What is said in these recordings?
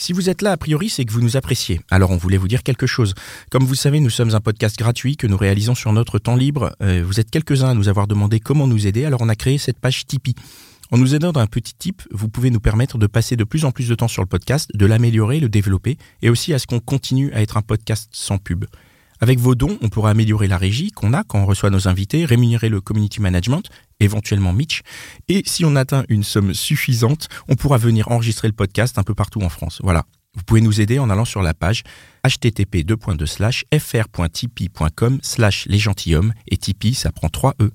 Si vous êtes là, a priori, c'est que vous nous appréciez. Alors on voulait vous dire quelque chose. Comme vous savez, nous sommes un podcast gratuit que nous réalisons sur notre temps libre. Euh, vous êtes quelques-uns à nous avoir demandé comment nous aider, alors on a créé cette page Tipeee. En nous aidant d'un petit tip, vous pouvez nous permettre de passer de plus en plus de temps sur le podcast, de l'améliorer, le développer, et aussi à ce qu'on continue à être un podcast sans pub. Avec vos dons, on pourra améliorer la régie qu'on a quand on reçoit nos invités, rémunérer le community management, éventuellement Mitch, et si on atteint une somme suffisante, on pourra venir enregistrer le podcast un peu partout en France. Voilà. Vous pouvez nous aider en allant sur la page http fr.tipeee.com slash les gentilshommes et Tipeee ça prend 3 E.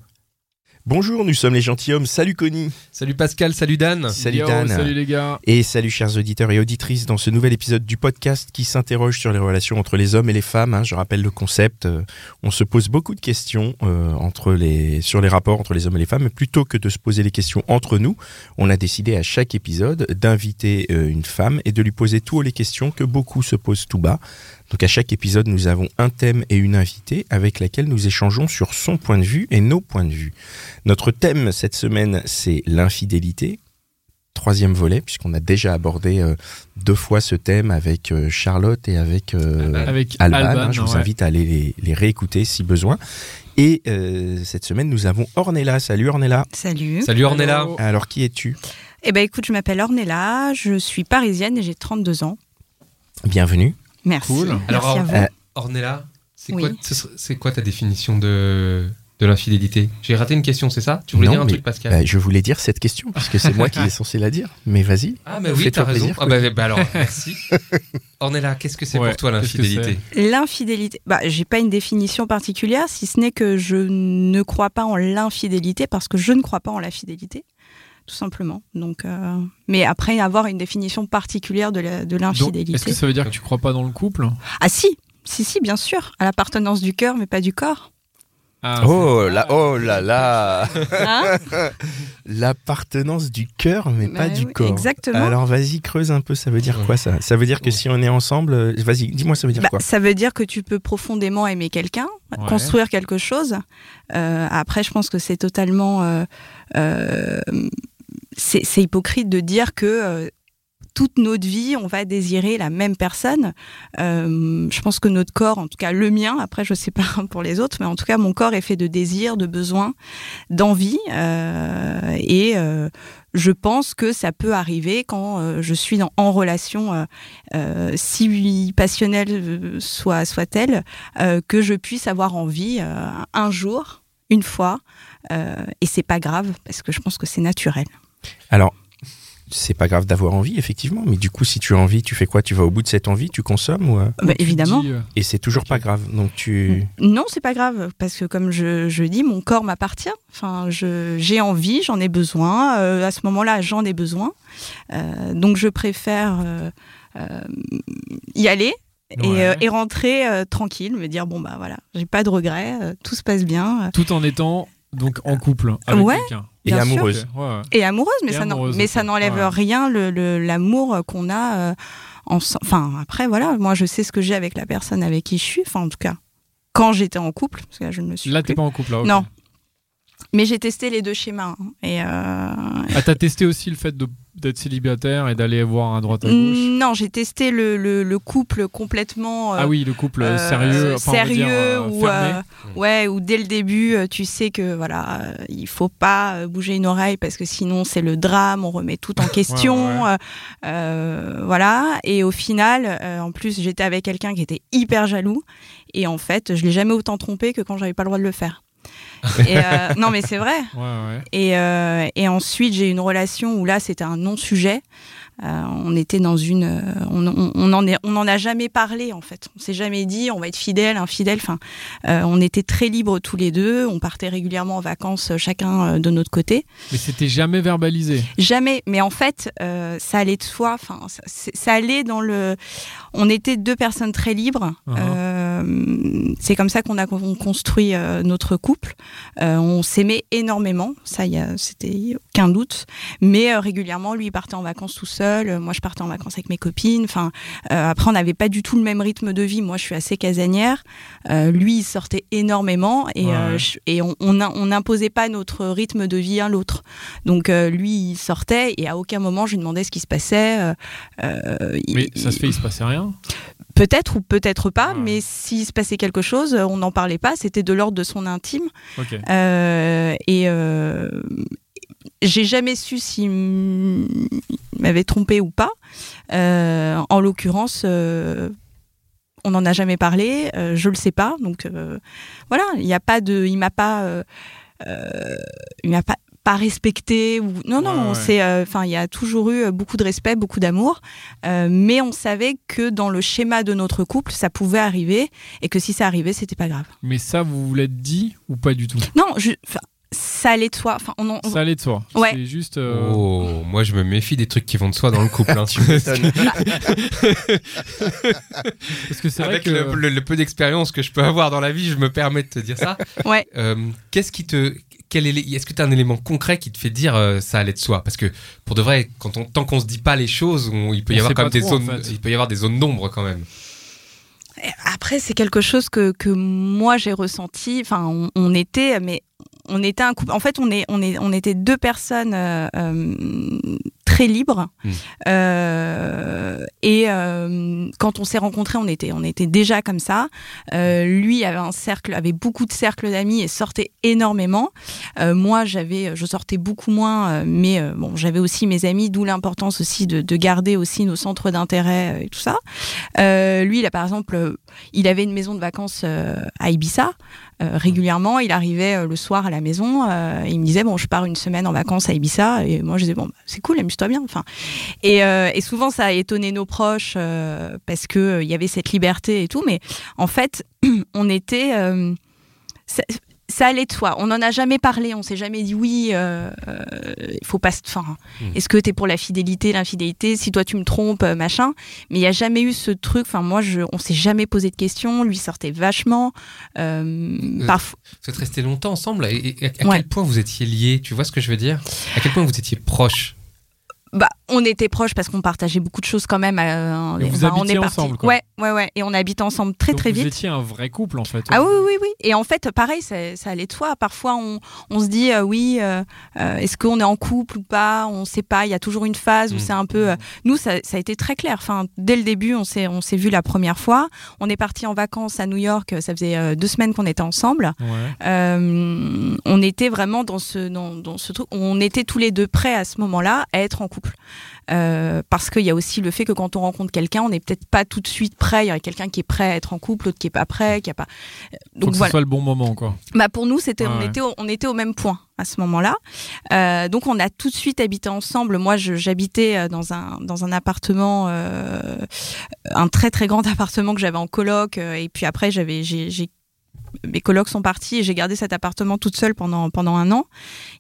Bonjour, nous sommes les gentilshommes. Salut Connie. Salut Pascal, salut Dan. Salut Yo, Dan. Salut les gars. Et salut chers auditeurs et auditrices dans ce nouvel épisode du podcast qui s'interroge sur les relations entre les hommes et les femmes. hein. Je rappelle le concept. euh, on se pose beaucoup de questions euh, entre les, sur les rapports entre les hommes et les femmes. Mais plutôt que de se poser les questions entre nous, on a décidé à chaque épisode d'inviter euh, une femme et de lui poser toutes les questions que beaucoup se posent tout bas. Donc à chaque épisode, nous avons un thème et une invitée avec laquelle nous échangeons sur son point de vue et nos points de vue. Notre thème cette semaine, c'est l'infidélité. Troisième volet, puisqu'on a déjà abordé euh, deux fois ce thème avec euh, Charlotte et avec euh, Avec Alban. Alban, hein. je vous ouais. invite à aller les, les réécouter si besoin. Et euh, cette semaine, nous avons Ornella. Salut Ornella. Salut. Salut Ornella. Hello. Alors, qui es-tu? Eh ben écoute, je m'appelle Ornella, je suis parisienne et j'ai 32 ans. Bienvenue. Merci. Cool. Merci Alors, à vous. euh, Ornella, c'est Oui. quoi, ta définition de, de l'infidélité J'ai raté une question, c'est ça? Tu voulais Non, dire un mais- truc, Pascal? Bah, je voulais dire cette question, puisque c'est moi qui est censé la dire. Mais vas-y. Ah, mais oui, t'as raison. plaisir, Ah, bah, bah alors, merci. Ornella, qu'est-ce que c'est Ouais, pour toi que l'infidélité? L'infidélité, bah, j'ai pas une définition particulière, si ce n'est que je ne crois pas en l'infidélité parce que je ne crois pas en la fidélité, tout simplement. Donc, euh, mais après avoir une définition particulière de l'infidélité. Est-ce que ça veut dire que tu crois pas dans le couple? Ah si, si, si, bien sûr, à l'appartenance du cœur, mais pas du corps. Ah, Oh là, oh là là Hein? L'appartenance du cœur, mais Bah pas du oui, corps. exactement. Alors vas-y, creuse un peu, ça veut dire quoi ça? Ça veut dire que si on est ensemble, euh, vas-y, dis-moi, ça veut dire Bah, quoi? ça veut dire que tu peux profondément aimer quelqu'un, Ouais. construire quelque chose. Euh, après, je pense que c'est totalement. euh, euh, c'est hypocrite de dire que euh, toute notre vie, on va désirer la même personne. Euh, je pense que notre corps, en tout cas le mien, après je sais pas pour les autres, mais en tout cas mon corps est fait de désirs, de besoins, d'envie. euh, et euh, je pense que ça peut arriver quand euh, je suis dans- en relation, euh, euh, si passionnelle soit soit-elle, que je puisse avoir envie un jour, une fois, et c'est pas grave parce que je pense que c'est naturel. Alors, c'est pas grave d'avoir envie, effectivement, mais du coup, si tu as envie, tu fais quoi? Tu vas au bout de cette envie, tu consommes ou, euh, Bah, tu évidemment. dis, euh, Et c'est toujours pas grave. Donc tu. Non, c'est pas grave parce que comme je, je dis, mon corps m'appartient. Enfin, je- j'ai envie, j'en ai besoin. Euh, à ce moment-là, j'en ai besoin. Euh, donc, je préfère euh, euh, y aller. Et, Ouais. euh, et rentrer euh, tranquille, me dire bon bah voilà, j'ai pas de regrets, euh, tout se passe bien. Tout en étant donc en couple avec Ouais. quelqu'un. Et Bien amoureuse. Ok, ouais, ouais. Et amoureuse, mais Et ça n'en- amoureuse mais aussi, ça n'enlève ouais. rien le- le- l'amour qu'on a. euh, Enfin après voilà, moi je sais ce que j'ai avec la personne avec qui je suis. Enfin en tout cas, quand j'étais en couple, parce que là je ne me suis Là, t'es pas en couple, là. Non. Mais j'ai testé les deux schémas. hein, et euh, Ah, t'as testé aussi le fait d'être célibataire et d'aller voir à droite à gauche? non, j'ai testé le, le- le couple complètement euh, Ah oui, le couple euh, sérieux. enfin, on va sérieux dire, ou ouais, ou dès le début, tu sais que voilà, il faut pas bouger une oreille parce que sinon c'est le drame, on remet tout en question, ouais. voilà. Et au final, en plus, j'étais avec quelqu'un qui était hyper jaloux et en fait, je l'ai jamais autant trompé que quand j'avais pas le droit de le faire. Et, euh, non, mais c'est vrai. Ouais, ouais. Et, euh, et ensuite, j'ai eu une relation où là, c'était un non-sujet. Euh, on était dans une, on, on, on en est, on en a jamais parlé en fait. On s'est jamais dit on va être fidèle, infidèle. Enfin, on était très libres tous les deux. On partait régulièrement en vacances, chacun de notre côté. Mais c'était jamais verbalisé. Jamais. Mais en fait, ça allait de soi. Enfin, ça, allait dans le. On était deux personnes très libres. Uh-huh. C'est comme ça qu'on a con- construit euh, notre couple. Euh, on s'aimait énormément. Ça, c'était aucun doute. Mais euh, régulièrement, lui il partait en vacances tout seul. euh, Moi, je partais en vacances avec mes copines. Enfin, euh, après, on n'avait pas du tout le même rythme de vie. Moi, je suis assez casanière. Euh, lui, il sortait énormément et, Ouais, euh, ouais. je- et on on a- on n'imposait pas notre rythme de vie à l'autre. Donc euh, lui, il sortait et à aucun moment je lui demandais ce qui se passait. euh, euh, il- Mais ça se fait, il se passait rien? Peut-être ou peut-être pas, Ouais. mais s'il se passait quelque chose, euh, on n'en parlait pas. C'était de l'ordre de son intime. Euh, et euh, j'ai jamais su s'il m'avait trompé ou pas. Euh, en l'occurrence. euh, on n'en a jamais parlé, euh, je le sais pas, donc euh, voilà, il n'y a pas de, il m'a pas, euh, euh, il m'a pas pas respecté ou non non Ouais, ouais. c'est enfin il y a toujours eu euh, beaucoup de respect beaucoup d'amour euh, mais on savait que dans le schéma de notre couple ça pouvait arriver et que si ça arrivait c'était pas grave Mais ça, vous vous l'êtes dit ou pas du tout? Non je, ça allait de soi enfin on, en- Ça allait de soi. Ouais. C'est juste. euh, Oh, moi je me méfie des trucs qui vont de soi dans le couple. hein. Parce que c'est vrai Avec que. le, le- le peu d'expérience que je peux avoir dans la vie, je me permets de te dire ça. ouais Euh, Qu'est-ce qui te. Quel élé- Est-ce que tu as un élément concret qui te fait dire euh, ça allait de soi? Parce que pour de vrai, quand on, tant qu'on se dit pas les choses, on- il peut y On avoir quand même des trop, en zones, fait. il peut y avoir des zones d'ombre quand même. Après, c'est quelque chose que, que moi j'ai ressenti. Enfin, on, on était, mais on était un couple. En fait, on est, on est, on était deux personnes euh, euh, très libres. Mm. Euh, et euh, quand on s'est rencontrés, on était, on était déjà comme ça. Euh, lui avait un cercle, avait beaucoup de cercles d'amis et sortait énormément. Moi, j'avais, je sortais beaucoup moins, mais bon, j'avais aussi mes amis, d'où l'importance aussi de, de garder aussi nos centres d'intérêt et tout ça. Lui, il a par exemple, il avait une maison de vacances à Ibiza. Euh, régulièrement, il arrivait euh, le soir à la maison euh, et il me disait bon, je pars une semaine en vacances à Ibiza et moi je disais bon, bah, c'est cool, amuse-toi bien. Enfin, et, euh, et souvent ça a étonné nos proches euh, parce que euh, il y avait cette liberté et tout, mais en fait, on était ça, ça allait de soi. On n'en a jamais parlé. On s'est jamais dit oui. Il faut pas. se- Enfin, Mm. est-ce que t'es pour la fidélité, l'infidélité Si toi tu me trompes, machin. Mais il y a jamais eu ce truc. Enfin, moi, je, on s'est jamais posé de questions. Lui sortait vachement. Parfois. Vous êtes restés longtemps ensemble et, et à, à Ouais. quel point vous étiez liés? Tu vois ce que je veux dire? À quel point vous étiez proches? Bah, on était proches parce qu'on partageait beaucoup de choses quand même. euh, Et vous enfin, on est partis- ensemble, quoi. Ouais, ouais, ouais. Et on habite ensemble très donc très vous vite. étiez un vrai couple en fait. Ah oui, oui, oui. Et en fait, pareil, ça, ça allait de soi. Parfois, on, on se dit, euh, oui, euh, est-ce qu'on est en couple ou pas? On ne sait pas. Il y a toujours une phase où Mm. c'est un peu. nous, ça, ça a été très clair. Enfin, dès le début, on s'est, on s'est vu la première fois. On est parti en vacances à New York. Ça faisait deux semaines qu'on était ensemble. Ouais. On était vraiment dans ce, dans, dans ce truc. On était tous les deux prêts à ce moment-là à être en couple. Euh, parce qu'il y a aussi le fait que quand on rencontre quelqu'un, on n'est peut-être pas tout de suite prêt. Il y a quelqu'un qui est prêt à être en couple, l'autre qui est pas prêt, qui a pas. Faut Donc que voilà. ce soit le bon moment quoi. Bah pour nous, c'était, Ouais, on ouais. était, au, on était au même point à ce moment-là. Euh, donc on a tout de suite habité ensemble. Moi, j'habitais euh, dans un dans un appartement, euh, un très très grand appartement que j'avais en coloc. et puis après, j'avais, j'ai- mes colocs sont partis et j'ai gardé cet appartement toute seule pendant pendant un an.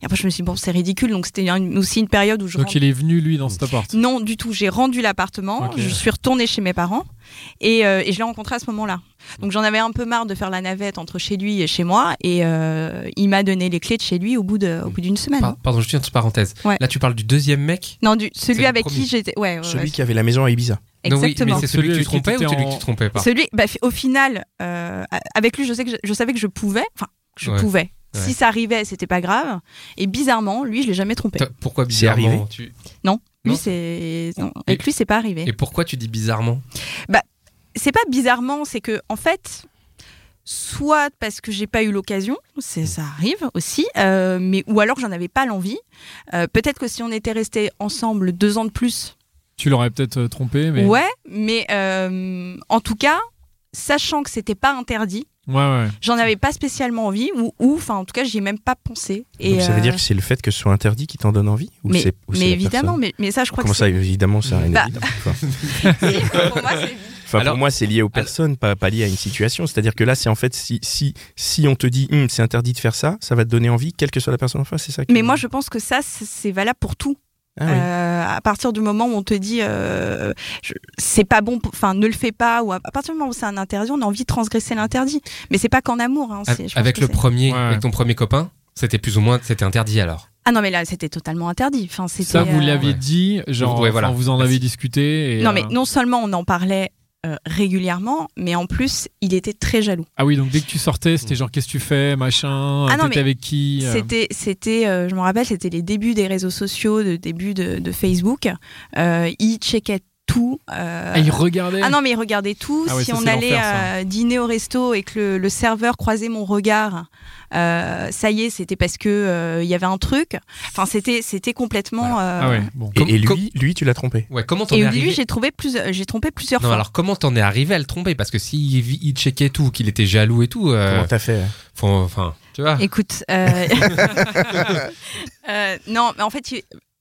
Et après, je me suis dit, bon, c'est ridicule. Donc c'était une- aussi une période où je Donc il est venu lui dans cet appart. non, du tout. J'ai rendu l'appartement, je suis retournée chez mes parents et, euh, et je l'ai rencontré à ce moment-là. Donc j'en avais un peu marre de faire la navette entre chez lui et chez moi et euh, il m'a donné les clés de chez lui au bout de- au bout d'une semaine. Par- Pardon, juste entre parenthèses. Ouais. Là, tu parles du deuxième mec Non, du, celui avec qui j'étais. Ouais, ouais, Celui ouais, qui avait la maison à Ibiza. Non, oui, exactement. mais c'est celui, Celui que tu trompais ou celui en- que tu trompais pas Celui, bah, au final, euh, avec lui, je sais que je, je savais que je pouvais. Enfin, je Ouais. pouvais. Ouais. Si ça arrivait, c'était pas grave. Et bizarrement, lui, je l'ai jamais trompé. Pourquoi bizarrement arrivé tu- Non, lui, Non. c'est. non, Avec lui, c'est pas arrivé. Et pourquoi tu dis bizarrement c'est pas bizarrement, c'est que en fait, soit parce que j'ai pas eu l'occasion, ça arrive aussi, euh, mais ou alors que j'en avais pas l'envie. Euh, Peut-être que si on était restés ensemble deux ans de plus, Tu l'aurais peut-être euh, trompé mais ouais, mais euh, en tout cas, sachant que c'était pas interdit Ouais, ouais. J'en avais pas spécialement envie, ou, ou, enfin, en tout cas, j'y ai même pas pensé. Et, Donc ça veut euh, dire que c'est le fait que ce soit interdit qui t'en donne envie ou mais, ou évidemment, mais, mais ça, je crois Comment que ça, évidemment, c'est rien Bah. pour moi, c'est Enfin, Alors- pour moi, c'est lié aux personnes, pas, pas lié à une situation. C'est-à-dire que là, c'est en fait, si, si, si on te dit, Hum, c'est interdit de faire ça, ça va te donner envie, quelle que soit la personne en face, c'est ça Mais moi, je pense que ça, c'est valable pour tout. Ah oui. Euh, à partir du moment où on te dit euh, c'est pas bon, enfin ne le fais pas, ou à, à partir du moment où c'est un interdit, on a envie de transgresser l'interdit. Mais c'est pas qu'en amour. hein, Avec le premier, Ouais. avec ton premier copain, c'était plus ou moins, c'était interdit alors. Ah non, mais là, c'était totalement interdit. Enfin. Ça, vous euh, l'aviez Ouais. dit, genre, Ouais, voilà. vous en Merci. avez discuté. Et, Non, euh, mais non seulement on en parlait euh, régulièrement, mais en plus, il était très jaloux. Ah oui, donc dès que tu sortais, c'était genre, qu'est-ce que tu fais, machin, Ah t'étais avec qui euh, C'était, c'était, euh, je me rappelle, c'était les débuts des réseaux sociaux, le début de, de Facebook. Il checkait tout. euh, Ah, il regardait Ah non, mais il regardait tout. Ah ouais, si ça, on allait euh, dîner au resto et que le, le serveur croisait mon regard, euh, ça y est, c'était parce que euh, il y avait un truc. Enfin, c'était, c'était complètement. euh, Ah ouais, bon. Et, lui, lui, tu l'as trompé. Ouais, comment t'en es Et arrivé lui, j'ai trouvé plus, euh, j'ai trompé plusieurs Non, fois. alors comment t'en es arrivé à le tromper? Parce que s'il il checkait tout, qu'il était jaloux et tout, euh, Comment t'as fait hein? enfin, tu vois. Écoute, euh, euh, non, mais en fait,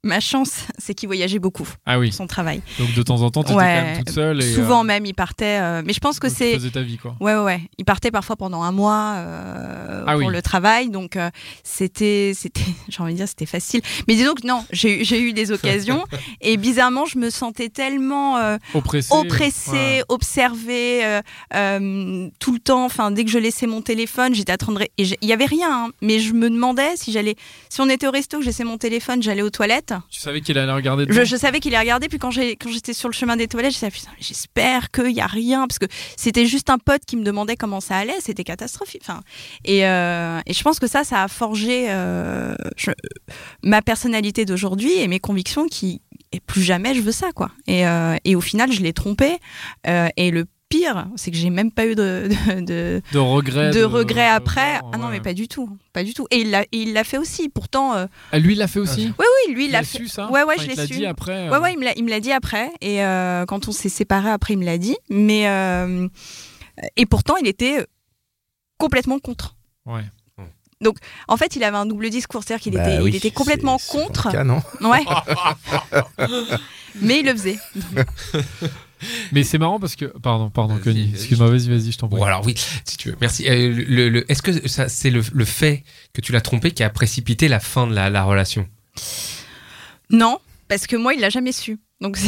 ma chance, c'est qu'il voyageait beaucoup, Ah oui, son travail. donc de temps en temps, t'étais Ouais, quand même toute seule. Et, Souvent euh, même, il partait. euh, mais je pense que tu c'est. faisais ta vie, quoi. Ouais, ouais, ouais. Il partait parfois pendant un mois euh, Ah pour oui. le travail, donc c'était, c'était, j'ai envie de dire, c'était facile. Mais disons que non, j'ai, eu- des occasions et bizarrement, je me sentais tellement euh, Oppressé. oppressée, Ouais. observée tout le temps. Enfin, dès que je laissais mon téléphone, j'étais ré- et il y avait rien, hein, mais je me demandais si j'allais, si on était au resto, que je laissais mon téléphone, j'allais aux toilettes. Tu savais qu'il allait regarder Je, savais qu'il allait regarder, puis quand j'étais sur le chemin des toilettes, je putain, mais j'espère qu'il y a rien, parce que c'était juste un pote qui me demandait comment ça allait, c'était catastrophique. Enfin, et, euh, et je pense que ça, ça a forgé euh, je- ma personnalité d'aujourd'hui et mes convictions qui et plus jamais je veux ça, quoi. Et, euh, et au final, je l'ai trompé. et le pire, c'est que j'ai même pas eu de, de, de, De regrets. de regrets après. genre, ah non, ouais. mais pas du tout, pas du tout. Et il l'a fait aussi. Pourtant, euh, Ah, lui, il l'a fait aussi oui, oui, lui, il l'a fait. su, ça Ouais, ouais, Enfin, je il l'ai su. dit après. Ouais, euh, ouais, il me l'a, il me l'a dit après. Et euh, quand on s'est séparés, après, il me l'a dit. Mais euh, et pourtant, il était complètement contre. Ouais. En fait, il avait un double discours, c'est-à-dire qu'il Bah était, oui, il était complètement contre. cas, non Ouais. mais il le faisait. Mais c'est marrant parce que. Pardon, pardon, Vas-y, Connie. vas-y, Excuse-moi, vas-y, vas-y, je t'en prie. Bon alors oui, si tu veux. Merci. Euh, le, le- Est-ce que ça, c'est le, le fait que tu l'as trompé qui a précipité la fin de la, la relation? Non, parce que moi, il l'a jamais su. Donc,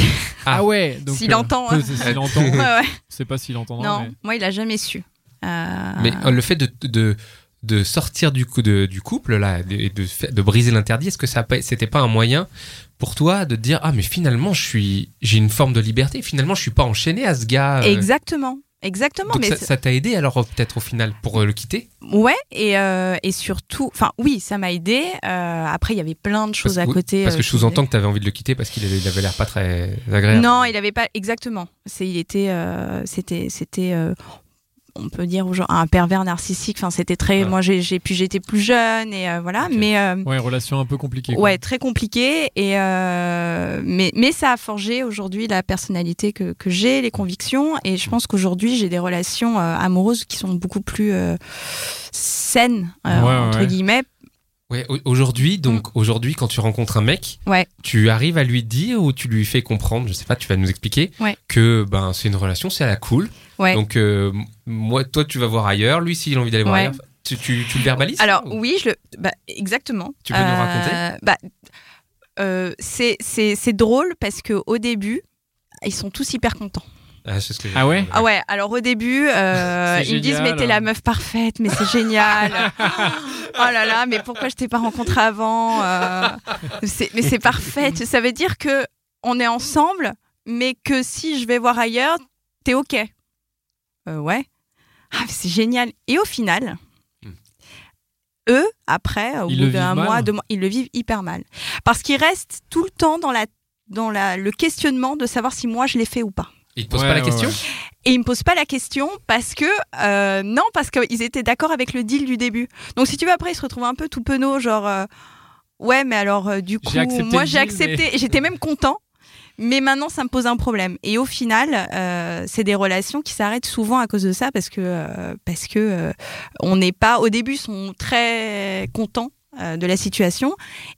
Ah ouais donc, S'il euh, entend, S'il entend. ouais, ouais. C'est pas s'il entendra. Non, mais- moi, il a jamais su. Euh, Mais euh, le fait de, de, de sortir du, coup de, du couple là et de, de briser l'interdit, est-ce que ça c'était pas un moyen pour toi de te dire ah mais finalement je suis j'ai une forme de liberté, finalement je suis pas enchaîné à ce gars. euh, Exactement. Exactement. donc mais ça, t'a aidé alors euh, peut-être au final pour euh, le quitter? Ouais, et, euh, et surtout, enfin oui, ça m'a aidé. Euh, après, il y avait plein de choses Parce à côté. Parce que je sous-entends que tu avais envie de le quitter parce qu'il avait, il avait l'air pas très agréable. Non, il avait pas exactement. C'est, il était, c'était, c'était, on peut dire genre un pervers narcissique. Enfin, c'était très. Moi, j'ai, puis j'étais plus jeune et euh, voilà. Mais euh, Ouais, relation un peu compliquée. quoi. ouais, très compliqué. Et euh, mais mais ça a forgé aujourd'hui la personnalité que, que j'ai, les convictions. Et je pense qu'aujourd'hui, j'ai des relations amoureuses qui sont beaucoup plus saines ouais, entre ouais. guillemets. Ouais, au- aujourd'hui, donc aujourd'hui, quand tu rencontres un mec, Mm. Ouais. tu arrives à lui dire ou tu lui fais comprendre, je sais pas, tu vas nous expliquer, Ouais. que ben c'est une relation, c'est à la cool. Ouais. Donc euh, moi, toi, tu vas voir ailleurs, lui, s'il a envie d'aller voir ailleurs, tu, tu, tu le verbalises Alors ou- oui, je le, bah, exactement. Tu peux nous Euh, raconter? bah, euh, c'est drôle parce que au début, ils sont tous hyper contents. Ah, c'est ce que j'ai- Ah ouais Ah ouais, alors au début, euh, ils me disent mais t'es la meuf parfaite, mais c'est génial. oh là là, mais pourquoi je t'ai pas rencontré avant Euh, Mais c'est parfait. Ça veut dire que on est ensemble, mais que si je vais voir ailleurs, t'es ok. Euh, ouais. Ah, c'est génial. Et au final, Hmm. eux, après, au Ils bout le d'un vivent mois, mal. deux mois, ils le vivent hyper mal. Parce qu'ils restent tout le temps dans, la, dans la, le questionnement de savoir si moi je l'ai fait ou pas. Il te pose Ouais, pas la ouais, question ouais. Et ils me posent pas la question parce que euh, non parce qu'ils étaient d'accord avec le deal du début. Donc si tu veux après ils se retrouvent un peu tout penaud genre euh, ouais mais alors euh, du coup moi j'ai accepté j'étais même content mais maintenant ça me pose un problème. Et au final, euh, c'est des relations qui s'arrêtent souvent à cause de ça parce que euh, parce que euh, on n'est pas au début ils sont très contents euh, de la situation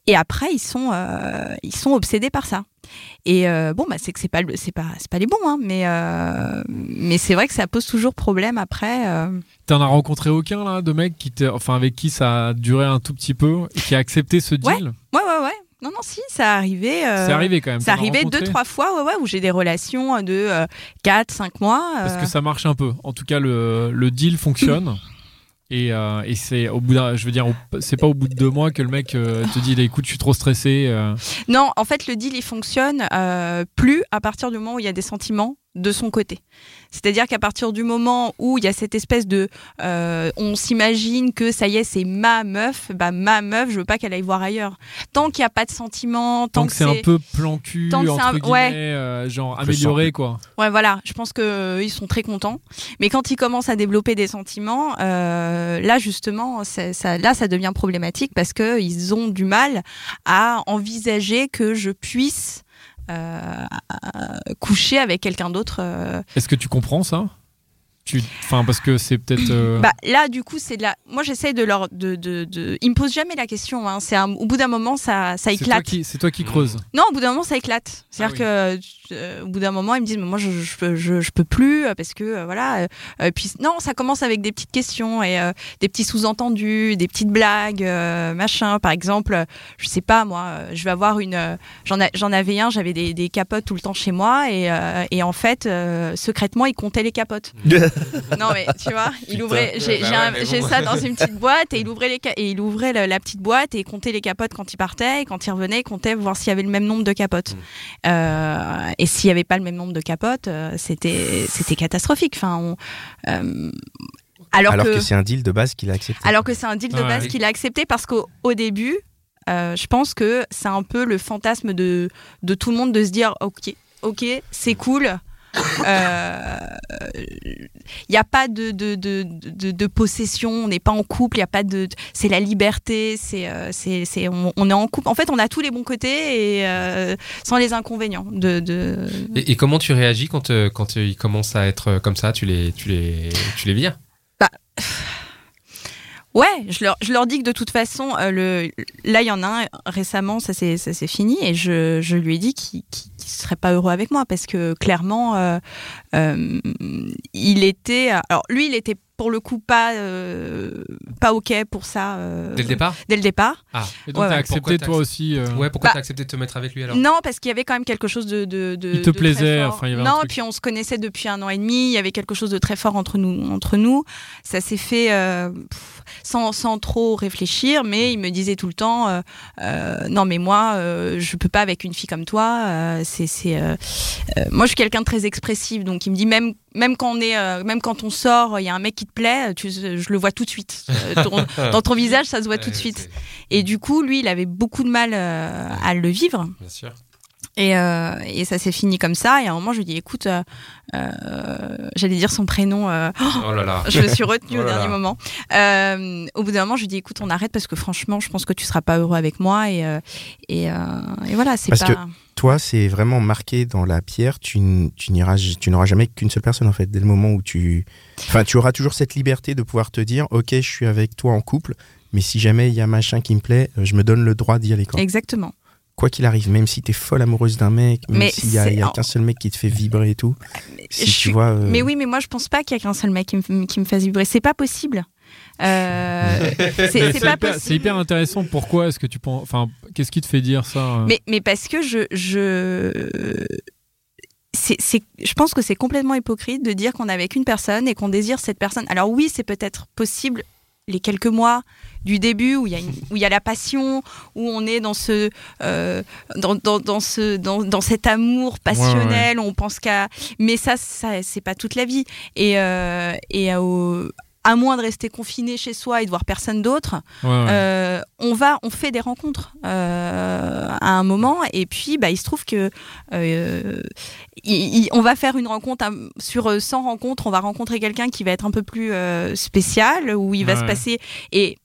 et après ils sont euh, ils sont obsédés par ça. Et euh, bon bah c'est que c'est pas c'est pas c'est pas les bons hein, mais euh, mais c'est vrai que ça pose toujours problème après. euh. T'en as rencontré aucun là de mec qui enfin avec qui ça a duré un tout petit peu et qui a accepté ce deal? Ouais. Ouais ouais ouais. Non non si ça arrivé. euh, C'est arrivé quand même. Ça arrivait deux, trois fois, ouais, ouais, où j'ai des relations de 4, 5 mois. Parce euh, que ça marche un peu. En tout cas, le, le deal fonctionne. Et, euh, et c'est au bout d'un, je veux dire, c'est pas au bout de deux mois que le mec euh, te dit, écoute, je suis trop stressé. euh. Non, en fait, le deal, il fonctionne plus à partir du moment où il y a des sentiments de son côté. C'est-à-dire qu'à partir du moment où il y a cette espèce de... euh, on s'imagine que ça y est, c'est ma meuf, bah ma meuf, je veux pas qu'elle aille voir ailleurs. Tant qu'il n'y a pas de sentiments, tant, Tant que c'est un peu plan cul, tant que c'est entre un- guillemets, ouais. euh, genre peu amélioré quoi. Ouais, voilà, je pense que euh, ils sont très contents. Mais quand ils commencent à développer des sentiments, euh, là justement, ça, là, ça devient problématique parce que ils ont du mal à envisager que je puisse coucher avec quelqu'un d'autre. euh. Est-ce que tu comprends ça? Tu... Enfin, parce que c'est peut-être. euh, Bah, là, du coup, c'est de la. Moi, j'essaye de leur. De, de, de... Ils me posent jamais la question. Hein. C'est un- Au bout d'un moment, ça, ça c'est toi éclate. qui, c'est toi qui creuses. Non, au bout d'un moment, ça éclate. C'est-à-dire que, euh, au bout d'un moment, ils me disent, mais moi, je, je, peux- je, je peux plus euh, parce que, euh, voilà. euh, euh, puis, non, ça commence avec des petites questions et euh, des petits sous-entendus, des petites blagues, euh, machin. Par exemple, je sais pas, moi, euh, je vais avoir une. euh, J'en a- j'en avais un, j'avais des, des capotes tout le temps chez moi et, euh, et en fait, euh, secrètement, il comptait les capotes. non, mais tu vois, il ouvrait. J'ai Bah ouais, bon. ça dans une petite boîte et il ouvrait, les et il ouvrait la, la petite boîte et comptait les capotes quand il partait. Et quand il revenait, il comptait voir s'il y avait le même nombre de capotes. Mm. Euh, et s'il n'y avait pas le même nombre de capotes, euh, c'était c'était catastrophique. Enfin, on, euh, alors, Alors que, que, c'est un deal de base qu'il a accepté. alors que c'est un deal de base qu'il a accepté parce qu'au au début, euh, je pense que c'est un peu le fantasme de, de tout le monde de se dire ok, ok, c'est cool. Il n'y a pas de, de, de, possession, on n'est pas en couple, il y a pas de, c'est la liberté, c'est, euh, c'est, c'est, on, on est en couple. En fait, on a tous les bons côtés et euh, sans les inconvénients. De. Et, et comment tu réagis quand, euh, quand ils commencent à être comme ça Tu les, tu les, tu les vires? Ouais, je leur, je leur dis que de toute façon, euh, le, là, il y en a un récemment, ça s'est fini, et je, je lui ai dit qu'il qu'il- qu'il serait pas heureux avec moi parce que clairement, euh, euh, il était. Alors, lui, il était pour le coup pas, euh, pas OK pour ça euh, Dès le départ? dès le départ. Ah. Et donc Ouais, t'as ouais. accepté Pourquoi toi aussi. euh, Ouais, pourquoi Bah, t'as accepté de te mettre avec lui alors? Non, parce qu'il y avait quand même quelque chose de. de, de Il te de très plaisait, fort. enfin, il y avait un Non, truc. puis on se connaissait depuis un an et demi. Il y avait quelque chose de très fort entre nous. Entre nous. Ça s'est fait euh, pff, sans, sans trop réfléchir, mais il me disait tout le temps euh, euh, Non, mais moi, euh, je peux pas avec une fille comme toi. euh, c'est, c'est, moi, je suis quelqu'un de très expressif, donc il me dit même. Même quand on est, même quand on sort, il y a un mec qui te plaît, tu, je le vois tout de suite. Ton- dans ton visage, ça se voit tout de suite. Et du coup, lui, il avait beaucoup de mal à le vivre. Bien sûr. Et, euh, et ça s'est fini comme ça. Et à un moment, je lui dis, écoute, euh, euh, j'allais dire son prénom. euh, Oh là là. je me suis retenue Oh au là dernier là. moment. Euh, au bout d'un moment, je lui dis, écoute, on arrête parce que franchement, je pense que tu seras pas heureux avec moi. Et, euh, et, euh, et voilà, c'est Parce pas. Toi, c'est vraiment marqué dans la pierre. Tu, n'iras, tu n'auras jamais qu'une seule personne en fait. Dès le moment où tu, enfin, tu auras toujours cette liberté de pouvoir te dire, ok, je suis avec toi en couple, mais si jamais il y a machin qui me plaît, je me donne le droit d'y aller. Quoi Exactement. Quoi qu'il arrive, même si t'es folle amoureuse d'un mec, même Mais s'il y a, qu'un seul mec qui te fait vibrer et tout, si je tu suis- vois. euh, Mais oui, mais moi, je pense pas qu'il y a qu'un seul mec qui me, qui me fasse vibrer. C'est pas possible. Euh, c'est mais hyper, possible. c'est hyper intéressant. Pourquoi est-ce que tu penses. Enfin, qu'est-ce qui te fait dire ça euh Mais, mais parce que je. je... C'est, c'est- je pense que c'est complètement hypocrite de dire qu'on est avec une personne et qu'on désire cette personne. Alors oui, c'est peut-être possible les quelques mois du début où il y a, une- où il y a la passion, où on est dans ce, euh, dans, dans, dans ce, dans, dans cet amour passionnel, on pense qu'à, mais ça, ça c'est pas toute la vie. Et, euh, et au- à moins de rester confiné chez soi et de voir personne d'autre, Ouais, ouais. euh, on va, on fait des rencontres euh, à un moment, et puis bah, il se trouve que euh, il- il- on va faire une rencontre sur euh, 100 rencontres, on va rencontrer quelqu'un qui va être un peu plus spécial, où il va se passer. Et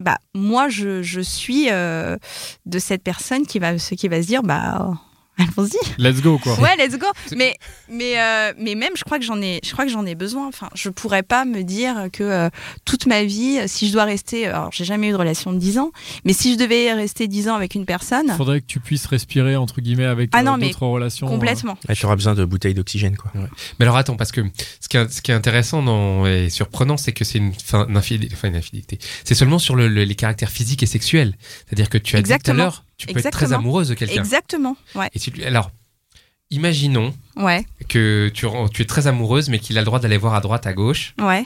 bah moi je, je suis de cette personne qui va se qui va se dire bah allons-y. Let's go, quoi. Ouais, let's go. Mais, mais, euh, mais même, je crois que j'en ai, je crois que j'en ai besoin. Enfin, je pourrais pas me dire que euh, toute ma vie, euh, si je dois rester, alors j'ai jamais eu de relation de 10 ans, mais si je devais rester 10 ans avec une personne, Faudrait que tu puisses respirer, entre guillemets, avec Ah euh, non, mais d'autres relations. euh. complètement. Ouais, tu auras besoin de bouteilles d'oxygène, quoi. Mais alors attends, parce que ce qui est, ce qui est intéressant dans, et surprenant, c'est que c'est une, fin, une infidélité. Enfin, une infidélité. C'est seulement sur le- le- les caractères physiques et sexuels. C'est-à-dire que tu as dit tout à Exactement. l'heure, tu peux être très amoureuse de quelqu'un. Exactement. Ouais. Et tu, alors, imaginons Ouais. que tu, tu es très amoureuse, mais qu'il a le droit d'aller voir à droite, à gauche, Ouais.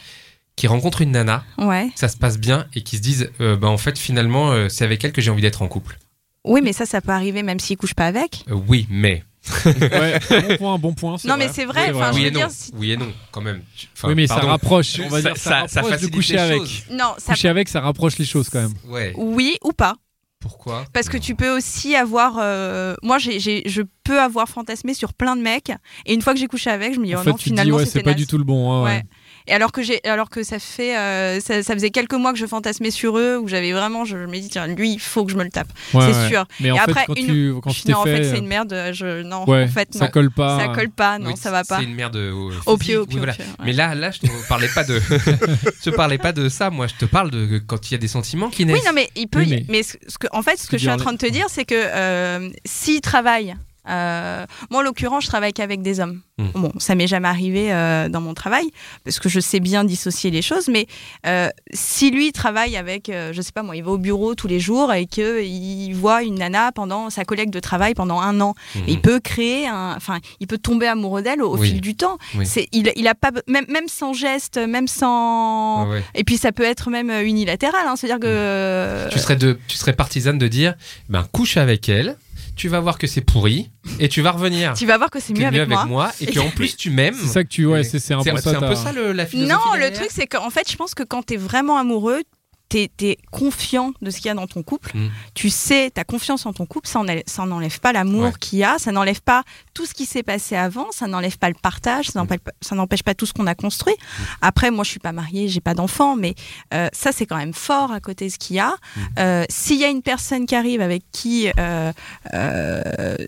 qu'il rencontre une nana, Ouais. que ça se passe bien, et qu'ils se disent, euh, bah, en fait, finalement, euh, c'est avec elle que j'ai envie d'être en couple. Oui, mais ça, ça peut arriver même s'il couche pas avec. Euh, oui, mais. Ouais, bon point, bon point. Non, mais c'est vrai, enfin, oui je et veux non. dire, si- Oui et non, quand même. Enfin, Oui, mais ça pardon. rapproche. On va Ça- dire, ça, ça- ça rapproche de facilite coucher les avec. choses. Non, ça. Coucher avec, ça rapproche les choses quand même. Ouais. Oui ou pas. Pourquoi Parce que tu peux aussi avoir. euh, Moi, je peux avoir fantasmé sur plein de mecs. Et une fois que j'ai couché avec, je me dis, En oh fait, non, tu finalement, ouais, c'est pas du tout le bon. ouais, ouais. Et alors que j'ai, alors que ça fait, euh, ça, ça faisait quelques mois que je fantasmais sur eux, où j'avais vraiment, je me dis tiens, lui, il faut que je me le tape, Ouais, c'est ouais. sûr. Mais en Et fait, après, quand une- tu quand tu non, en fait, fait, c'est une merde. Je, non, ouais, en fait, ça non, colle pas. ça colle pas, non, Oui, ça va pas. C'est une merde euh, Au pied, au oui, pied, au pied, ouais. Mais là, là, je te parlais pas de, je te parlais pas de ça. Moi, je te parle de quand il y a des sentiments qui naissent. Oui, non, mais il peut. Oui, mais- mais, ce que, en fait, ce que je suis en train de te dire, c'est que euh, s'il travaille. Euh, moi, en l'occurrence, je travaille qu'avec des hommes. Hmm. Bon, ça m'est jamais arrivé euh, dans mon travail parce que je sais bien dissocier les choses. Mais euh, si lui travaille avec, euh, je sais pas moi, il va au bureau tous les jours et que il voit une nana pendant sa collègue de travail pendant un an, Mhm. il peut créer un, enfin, il peut tomber amoureux d'elle au, au Oui. fil du temps. Oui. C'est, il, il a pas, même, même sans geste, même sans, Ah ouais. et puis ça peut être même unilatéral, hein, c'est-à-dire que. Tu serais de, tu serais partisane de dire, ben couche avec elle. Tu vas voir que c'est pourri et tu vas revenir. Tu vas voir que c'est mieux avec, moi. et qu'en plus tu m'aimes. C'est ça que tu ouais, c'est c'est un un peu ça le, la philosophie. Non, le truc c'est qu'en fait, je pense que quand t'es vraiment amoureux, t'es es confiant de ce qu'il y a dans ton couple. Mm. Tu sais, t'as confiance en ton couple, ça enlève- ça n'enlève pas l'amour Ouais. qu'il y a, ça n'enlève pas tout ce qui s'est passé avant, ça n'enlève pas le partage, ça n'empêche n'empêche pas tout ce qu'on a construit. Après, moi, je suis pas mariée, j'ai pas d'enfant, mais euh, ça, c'est quand même fort à côté de ce qu'il y a. Euh, S'il y a une personne qui arrive avec qui euh,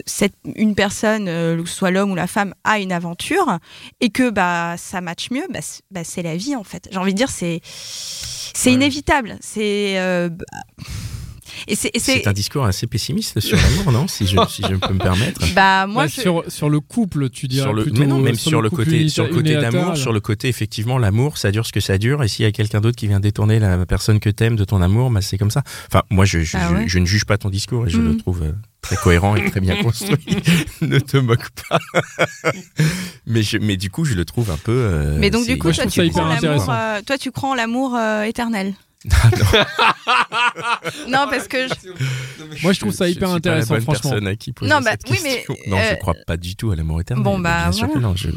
cette, une personne, que ce soit l'homme ou la femme, a une aventure et que bah ça matche mieux, bah, c'est bah, c'est la vie en fait. J'ai envie de dire c'est c'est Ouais. inévitable. C'est euh, c'est un discours assez pessimiste sur l'amour, non si je, si je peux me permettre. bah moi Bah, je- sur, sur le couple, tu dirais sur le, plutôt, mais non, même euh, sur, le côté, sur le côté d'amour, sur le côté effectivement l'amour, ça dure ce que ça dure. Et s'il y a quelqu'un d'autre qui vient détourner la personne que t'aimes de ton amour, bah c'est comme ça. Enfin, moi, je, je, Ah je- ouais je ne juge pas ton discours et je le Mhm. trouve euh, très cohérent et très bien construit. ne te moque pas. mais je, mais du coup, je le trouve un peu. euh, mais donc du coup toi tu, crois toi tu crois en l'amour euh, éternel. Non parce que je- Moi, je trouve ça je hyper suis pas la intéressant, bonne franchement. personne à qui poser Non, bah, cette oui, mais, non, euh, je crois pas du tout à l'amour éternel. Bon, bah, bien sûr voilà. que non. Je...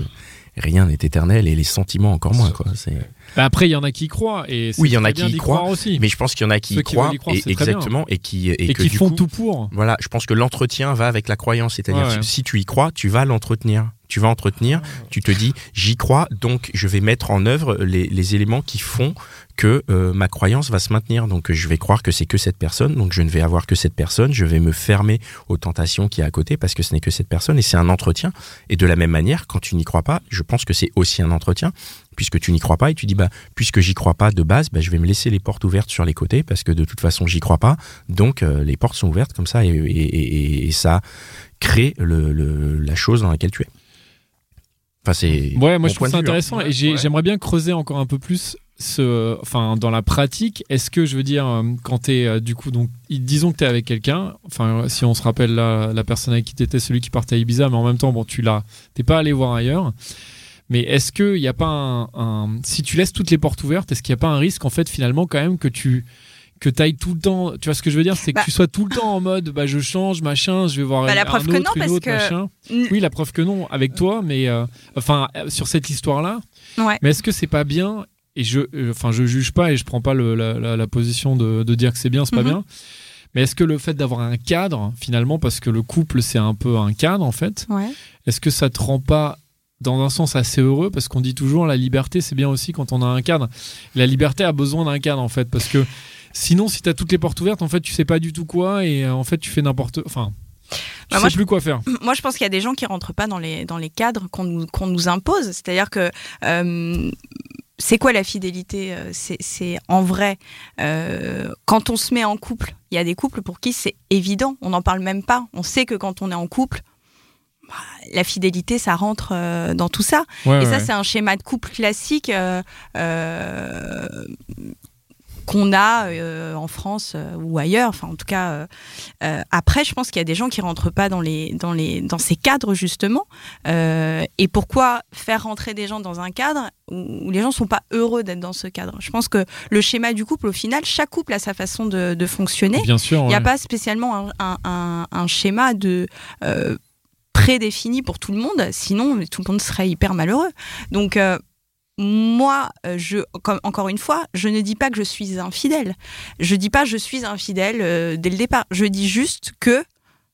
Rien n'est éternel et les sentiments encore moins. Quoi. C'est... Bah, après, il y en a qui y croient. Et Oui, il y en a qui y croient, aussi. Mais je pense qu'il y en a qui Ceux y qui croient, y croire, et, exactement, et qui et, Et que qui du font coup, tout pour. Voilà, je pense que l'entretien va avec la croyance, c'est-à-dire Ouais, ouais. si tu y crois, tu vas l'entretenir. Tu vas entretenir, tu te dis j'y crois, donc je vais mettre en œuvre les, les éléments qui font que euh, ma croyance va se maintenir. Donc je vais croire que c'est que cette personne, donc je ne vais avoir que cette personne, je vais me fermer aux tentations qui y a à côté parce que ce n'est que cette personne et c'est un entretien. Et de la même manière, quand tu n'y crois pas, je pense que c'est aussi un entretien puisque tu n'y crois pas et tu dis bah puisque j'y crois pas de base, bah, je vais me laisser les portes ouvertes sur les côtés parce que de toute façon j'y crois pas. Donc euh, les portes sont ouvertes comme ça et, et- et- et ça crée le, le- la chose dans laquelle tu es. Enfin c'est Ouais, moi je trouve ça hein. intéressant et Ouais. j'aimerais bien creuser encore un peu plus ce, enfin, dans la pratique. Est-ce que je veux dire, euh, quand tu es du coup, donc, disons que tu es avec quelqu'un, enfin, si on se rappelle la, la personne avec qui tu étais, celui qui partait à Ibiza, mais en même temps, bon, tu l'as, t'es pas allé voir ailleurs. Mais est-ce qu'il n'y a pas un, un- Si tu laisses toutes les portes ouvertes, est-ce qu'il n'y a pas un risque, en fait, finalement, quand même, que tu que ailles tout le temps, tu vois ce que je veux dire, c'est que Bah. tu sois tout le temps en mode bah je change machin, je vais voir Bah, la un preuve autre, que non, une parce autre, que- machin. Oui, la preuve que non, avec toi, mais euh, enfin euh, sur cette histoire-là. Ouais. Mais est-ce que c'est pas bien Et je, euh, enfin, je juge pas et je prends pas le- la, la- la position de, de dire que c'est bien, c'est pas Mhm. bien. Mais est-ce que le fait d'avoir un cadre, finalement, parce que le couple c'est un peu un cadre en fait, ouais. est-ce que ça te rend pas dans un sens assez heureux? Parce qu'on dit toujours la liberté c'est bien aussi quand on a un cadre. La liberté a besoin d'un cadre en fait parce que sinon si tu as toutes les portes ouvertes en fait tu sais pas du tout quoi et euh, en fait tu fais n'importe enfin Tu Bah, sais moi, je- plus quoi faire. Moi, je pense qu'il y a des gens qui rentrent pas dans les, dans les cadres qu'on nous, qu'on nous impose. C'est-à-dire que euh, c'est quoi la fidélité Euh, C'est en vrai, euh, quand on se met en couple, il y a des couples pour qui c'est évident, on n'en parle même pas. On sait que quand on est en couple, bah, la fidélité, ça rentre euh, dans tout ça. Ouais, Et ouais. ça, c'est un schéma de couple classique euh, qu'on a euh, en France euh, ou ailleurs. Enfin, en tout cas, euh, après, je pense qu'il y a des gens qui rentrent pas dans les dans les dans ces cadres justement. Et pourquoi faire rentrer des gens dans un cadre où, où les gens sont pas heureux d'être dans ce cadre? Je pense que le schéma du couple, au final, chaque couple a sa façon de, de fonctionner. Bien sûr. Il n'y a ouais. pas spécialement un, un- un- un schéma de prédéfini pour tout le monde, sinon tout le monde serait hyper malheureux. Donc moi, euh, je, comme, encore une fois, je ne dis pas que je suis infidèle. Je dis pas je suis infidèle euh, dès le départ. Je dis juste que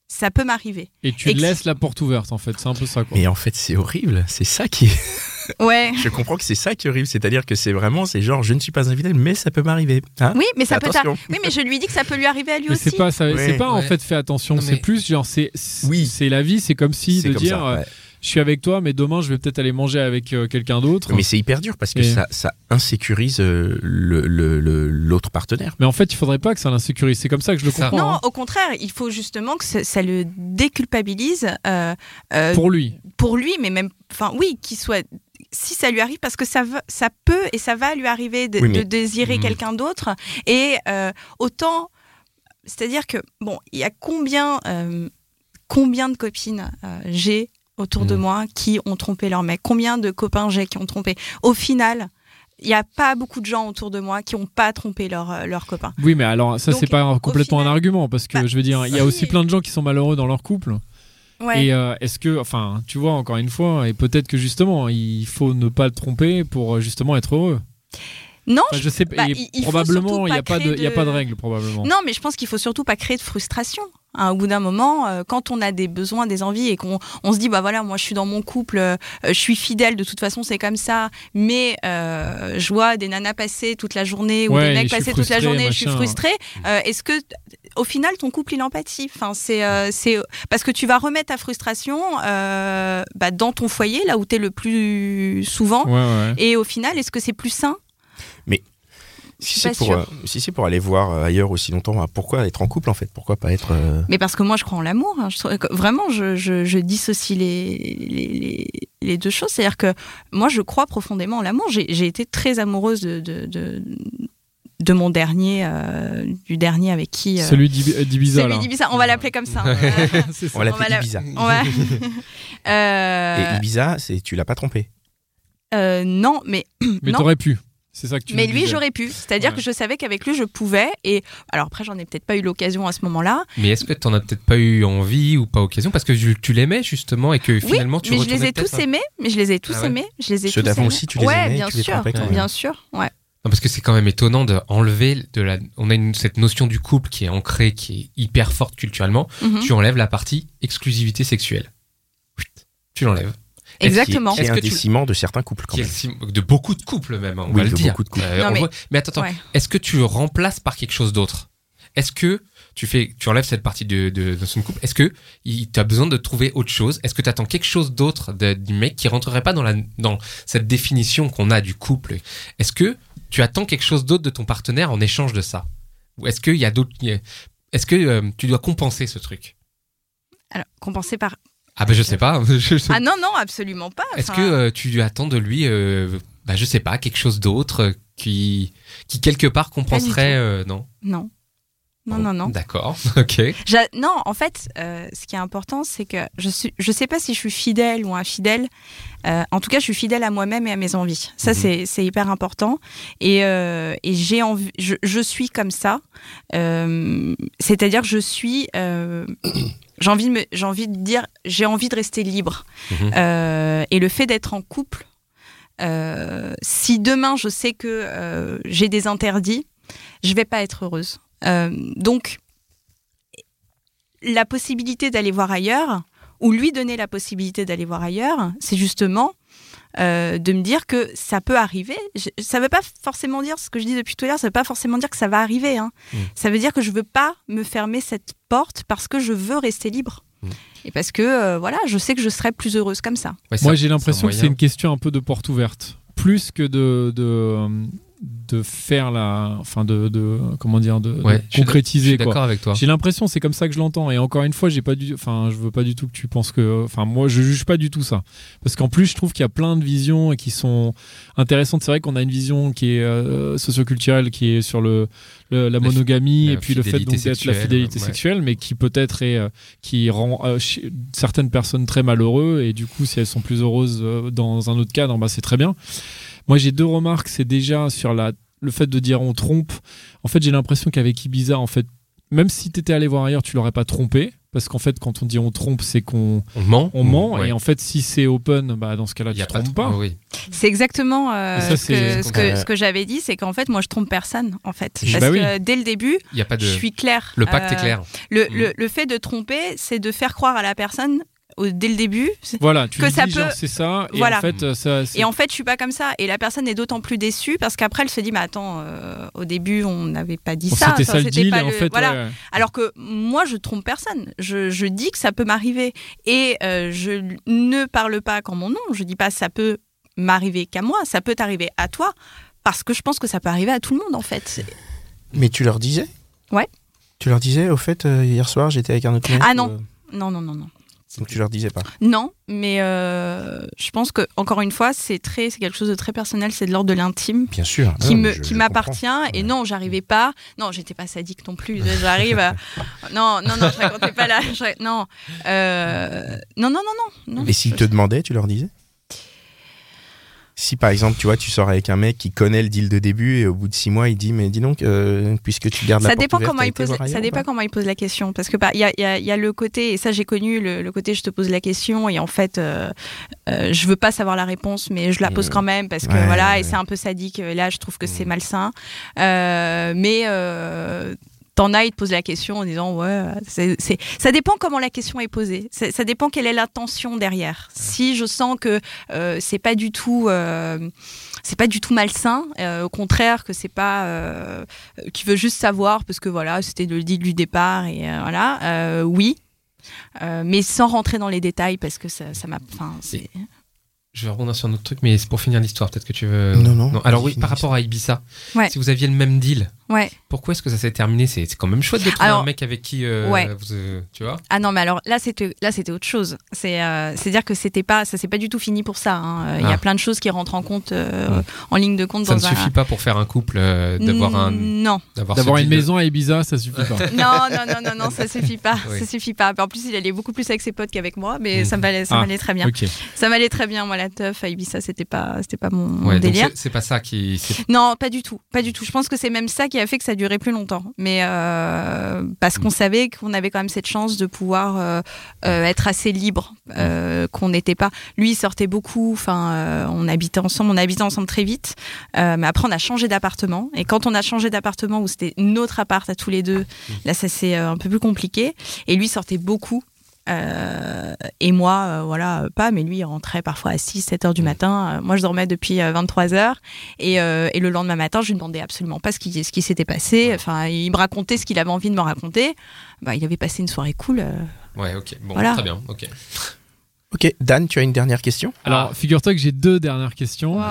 ça peut m'arriver. Et tu et laisses la porte ouverte, en fait. C'est un peu ça, quoi. Mais en fait, c'est horrible. C'est ça qui est. Ouais. Je comprends que c'est ça qui est horrible. C'est-à-dire que c'est vraiment, c'est genre, je ne suis pas infidèle, mais ça peut m'arriver. Hein? Oui, mais ça peut. Attention. t'arriver. Oui, mais je lui dis que ça peut lui arriver à lui Mais aussi. c'est pas, ça, Ouais. c'est pas en fait fais attention, Non, c'est plus genre c'est c'est- Oui. c'est la vie, c'est comme si C'est de comme dire ça, euh, ouais. Je suis avec toi mais demain je vais peut-être aller manger avec euh, quelqu'un d'autre. Mais c'est hyper dur parce que Et- ça, ça insécurise euh, le- le- le- l'autre partenaire. Mais en fait, il faudrait pas que ça l'insécurise. C'est comme ça que je le comprends. Non, hein. au contraire, il faut justement que ça, ça le déculpabilise euh, euh, Pour lui. pour lui, mais même, enfin, oui, qu'il soit. Si ça lui arrive, parce que ça, va- ça peut et ça va lui arriver de, Oui, mais- de désirer Mhm. quelqu'un d'autre. Et euh, autant, c'est-à-dire que, bon, il y a combien, euh, combien de copines euh, j'ai autour de Mhm. moi qui ont trompé leur mec Combien de copains j'ai qui ont trompé? Au final, il n'y a pas beaucoup de gens autour de moi qui n'ont pas trompé leur, euh, leur copain. Oui, mais alors ça c'est pas complètement final- un argument parce que Bah, je veux dire, il y a si. aussi plein de gens qui sont malheureux dans leur couple. Ouais. Et euh, est-ce que, enfin, tu vois, encore une fois, et peut-être que justement, il faut ne pas le tromper pour euh, justement être heureux. non, Enfin, je sais pas. bah, il- probablement, il n'y a pas de, y a pas de- règle probablement. Non, mais je pense qu'il faut surtout pas créer de frustration. Hein, au bout d'un moment, euh, quand on a des besoins, des envies et qu'on on se dit bah voilà, moi je suis dans mon couple, euh, je suis fidèle, de toute façon c'est comme ça, mais euh, je vois des nanas passer toute la journée ou Ouais, des mecs passer toute la journée, je suis frustrée. Euh, Est-ce que au final ton couple il empathie? Enfin c'est euh, c'est parce que tu vas remettre ta frustration euh, bah, dans ton foyer là où tu es le plus souvent. Ouais, ouais. Et au final, est-ce que c'est plus sain? Si c'est pour, euh, si c'est pour aller voir euh, ailleurs aussi longtemps, bah, pourquoi être en couple en fait? Pourquoi pas être. euh, Mais parce que moi, je crois en l'amour. hein. Vraiment, je, je, je dissocie les, les, les, les deux choses. C'est-à-dire que moi, je crois profondément en l'amour. J'ai été très amoureuse de, de, de, de mon dernier, euh, du dernier avec qui. euh, Celui d'Ibi- d'Ibiza celui d'Ibiza. On va l'appeler comme ça. hein. C'est ça. On va fait la- Ibiza. va- Euh, Et Ibiza, c'est tu l'as pas trompé? euh, non, mais Mais t'aurais pu. C'est ça que tu Mais lui, j'aurais pu. C'est-à-dire Ouais. que je savais qu'avec lui, je pouvais. Et alors après, j'en ai peut-être pas eu l'occasion à ce moment-là. Mais est-ce que t'en as peut-être pas eu envie ou pas occasion? Parce que tu, tu l'aimais justement et que finalement oui, tu mais je les ai tous aimés. Mais je les ai tous Ah ouais aimés. Je les ai Ceux tous d'avant aimés. aussi, tu les ouais, aimais, bien tu les sûr, bien sûr. Ouais. Non, parce que c'est quand même étonnant d'enlever de la. On a une, cette notion du couple qui est ancrée, qui est hyper forte culturellement. Mhm. Tu enlèves la partie exclusivité sexuelle. Tu l'enlèves. Exactement. Qui est Est-ce un que tu- des ciments de certains couples quand Qui même. de beaucoup de couples même, on Oui, va le dire. beaucoup de couples. Euh, Non, mais- voit- mais attends, attends. Ouais. Est-ce que tu remplaces par quelque chose d'autre? Est-ce que tu fais, tu enlèves cette partie de, de, de son couple? Est-ce que tu as besoin de trouver autre chose? Est-ce que tu attends quelque chose d'autre du mec qui rentrerait pas dans la dans cette définition qu'on a du couple? Est-ce que tu attends quelque chose d'autre de ton partenaire en échange de ça? Ou est-ce qu'il y a d'autres Est-ce que euh, tu dois compenser ce truc? Alors, compensé par. Ah ben je sais pas. Ah non, non, absolument pas. Est-ce que euh, tu attends de lui, euh, bah, je sais pas, quelque chose d'autre euh, qui, qui quelque part compenserait euh, Non? Non. Non, non, non. D'accord. Ok. Non, en fait, euh, ce qui est important, c'est que je suis, je sais pas si je suis fidèle ou infidèle. Euh, en tout cas, je suis fidèle à moi-même et à mes envies. Ça, Mhm. c'est, c'est hyper important. Et, euh, et j'ai envie, je, je suis comme ça. C'est-à-dire que je suis, j'ai envie de me, j'ai envie de dire, j'ai envie de rester libre. Mhm. Et le fait d'être en couple, si demain je sais que j'ai des interdits, je vais pas être heureuse. Euh, donc, la possibilité d'aller voir ailleurs, ou lui donner la possibilité d'aller voir ailleurs, c'est justement euh, de me dire que ça peut arriver. Je- ça ne veut pas forcément dire, ce que je dis depuis tout à l'heure, ça ne veut pas forcément dire que ça va arriver. hein. Mm. Ça veut dire que je veux pas me fermer cette porte parce que je veux rester libre. Mm. Et parce que, euh, voilà, je sais que je serais plus heureuse comme ça. Ouais, Moi, j'ai l'impression que c'est une question un peu de porte ouverte, plus que de de, de faire la, enfin de, de comment dire, de, de Ouais, concrétiser d'accord avec toi. J'ai l'impression, c'est comme ça que je l'entends. Et encore une fois, j'ai pas du, enfin, je veux pas du tout que tu penses que, enfin, moi, je juge pas du tout ça, parce qu'en plus, je trouve qu'il y a plein de visions qui sont intéressantes. C'est vrai qu'on a une vision qui est euh, socioculturelle, qui est sur le, le- la monogamie la et puis le fait d'être la fidélité ouais. sexuelle, mais qui peut-être est, euh, qui rend euh, certaines personnes très malheureux. Et du coup, si elles sont plus heureuses euh, dans un autre cadre, bah, c'est très bien. Moi, j'ai deux remarques. C'est déjà sur la, le fait de dire on trompe. En fait, j'ai l'impression qu'avec Ibiza, en fait, même si tu étais allé voir ailleurs, tu l'aurais pas trompé. Parce qu'en fait, quand on dit on trompe, c'est qu'on On ment. on ment. Ouais. Et en fait, si c'est open, bah, dans ce cas-là, tu pas trompes pas. Oui. C'est exactement euh, ça, ce que, ce que, Euh, ce que j'avais dit, c'est qu'en fait, moi, je trompe personne, en fait. Bah Parce oui. que dès le début, Il y a pas de. je suis claire. Le pacte Euh, est clair. Le, Mm. le, le fait de tromper, c'est de faire croire à la personne au- dès le début. Voilà, tu Que lui ça dis, genre, peut- c'est ça. Et Voilà. en fait, euh, ça, c'est- Et en fait, je suis pas comme ça. Et la personne est d'autant plus déçue parce qu'après, elle se dit, mais attends, euh, au début, on n'avait pas dit Bon, ça. c'était Enfin, ça le c'était deal. pas Et en le- fait, voilà. ouais. Alors que moi, je trompe personne. Je, je dis que ça peut m'arriver. Et euh, je ne parle pas qu'en mon nom. Je dis pas ça peut m'arriver qu'à moi. Ça peut t'arriver à toi. Parce que je pense que ça peut arriver à tout le monde, en fait. Mais tu leur disais? Ouais. Tu leur disais, au fait, euh, hier soir, j'étais avec un autre mec Ah non. euh, Non, non, non, non. Donc tu leur disais pas. Non, mais euh, je pense que encore une fois, c'est très, c'est quelque chose de très personnel. C'est de l'ordre de l'intime. Bien sûr. qui Non, me je- qui m'appartient et Ouais. non j'arrivais pas non j'étais pas sadique non plus j'arrive à... non non non je racontais pas là je- non Euh, non non non non non Et s'ils te demandaient, tu leur disais? Si par exemple, tu vois, tu sors avec un mec qui connaît le deal de début et au bout de six mois, il dit Mais dis donc, euh, puisque tu gardes la ça porte dépend ouverte, comment il pose ailleurs ça dépend comment il pose la question parce que bah, il y a, il y, a, il y a le côté et ça j'ai connu le, le côté je te pose la question et en fait euh, euh, je veux pas savoir la réponse mais je la pose Mmh. quand même parce que Ouais, voilà ouais, et c'est un peu sadique là je trouve que c'est Mmh. malsain Euh, mais euh, T'en as, ils te posent la question en disant ouais, c'est, ça dépend comment la question est posée. Ça dépend quelle est l'intention derrière. Si je sens que euh, c'est pas du tout, euh, c'est pas du tout malsain, euh, au contraire que c'est pas, euh, qui veut juste savoir parce que voilà, c'était le deal du départ et voilà, oui, mais sans rentrer dans les détails parce que ça, ça m'a, enfin, c'est. Je vais rebondir sur un autre truc, mais c'est pour finir l'histoire. Peut-être que tu veux. Non, non. Alors Vas-y, oui, par rapport à Ibiza, Ouais. si vous aviez le même deal, Ouais. pourquoi est-ce que ça s'est terminé? C'est quand même chouette de trouver Alors, un mec avec qui. euh, ouais. vous, euh, tu vois? Ah non, mais alors là, c'était là, c'était autre chose. C'est euh, c'est dire que c'était pas, ça s'est pas du tout fini pour ça. hein. Il y Ah. a plein de choses qui rentrent en compte, en ligne de compte Ça ne un. suffit pas pour faire un couple euh, d'avoir un. Non, D'avoir une maison à Ibiza, ça suffit pas. non, non, non, non, non, ça suffit pas. Oui. Ça suffit pas. En plus, il allait beaucoup plus avec ses potes qu'avec moi, mais Mhm. ça m'allait, ça Ah, m'allait très bien. Ça m'allait très bien. Moi, la teuf à Ibiza, c'était pas, c'était pas mon, Ouais, délire. c'est- pas ça qui. Non, pas du tout, pas du tout. Je pense que c'est même ça qui a fait que ça durait plus longtemps. Mais euh, parce qu'on savait qu'on avait quand même cette chance de pouvoir euh, euh, être assez libre, euh, qu'on n'était pas. Lui, il sortait beaucoup. Enfin, on habitait ensemble, on habitait ensemble très vite. Mais après, on a changé d'appartement. Et quand on a changé d'appartement où c'était notre appart à tous les deux, là, ça c'est un peu plus compliqué. Et lui sortait beaucoup. Euh, et moi, euh, voilà, pas, mais lui, il rentrait parfois à 6, 7 heures du matin. Euh, moi, je dormais depuis euh, 23 heures. Et, et le lendemain matin, je lui demandais absolument pas ce qui, ce qui s'était passé. Enfin, il me racontait ce qu'il avait envie de me raconter. Bah, il avait passé une soirée cool. Ouais, ok. Bon, Voilà. très bien. Ok. Ok, Dan, tu as une dernière question? Alors, figure-toi que j'ai deux dernières questions. Wow.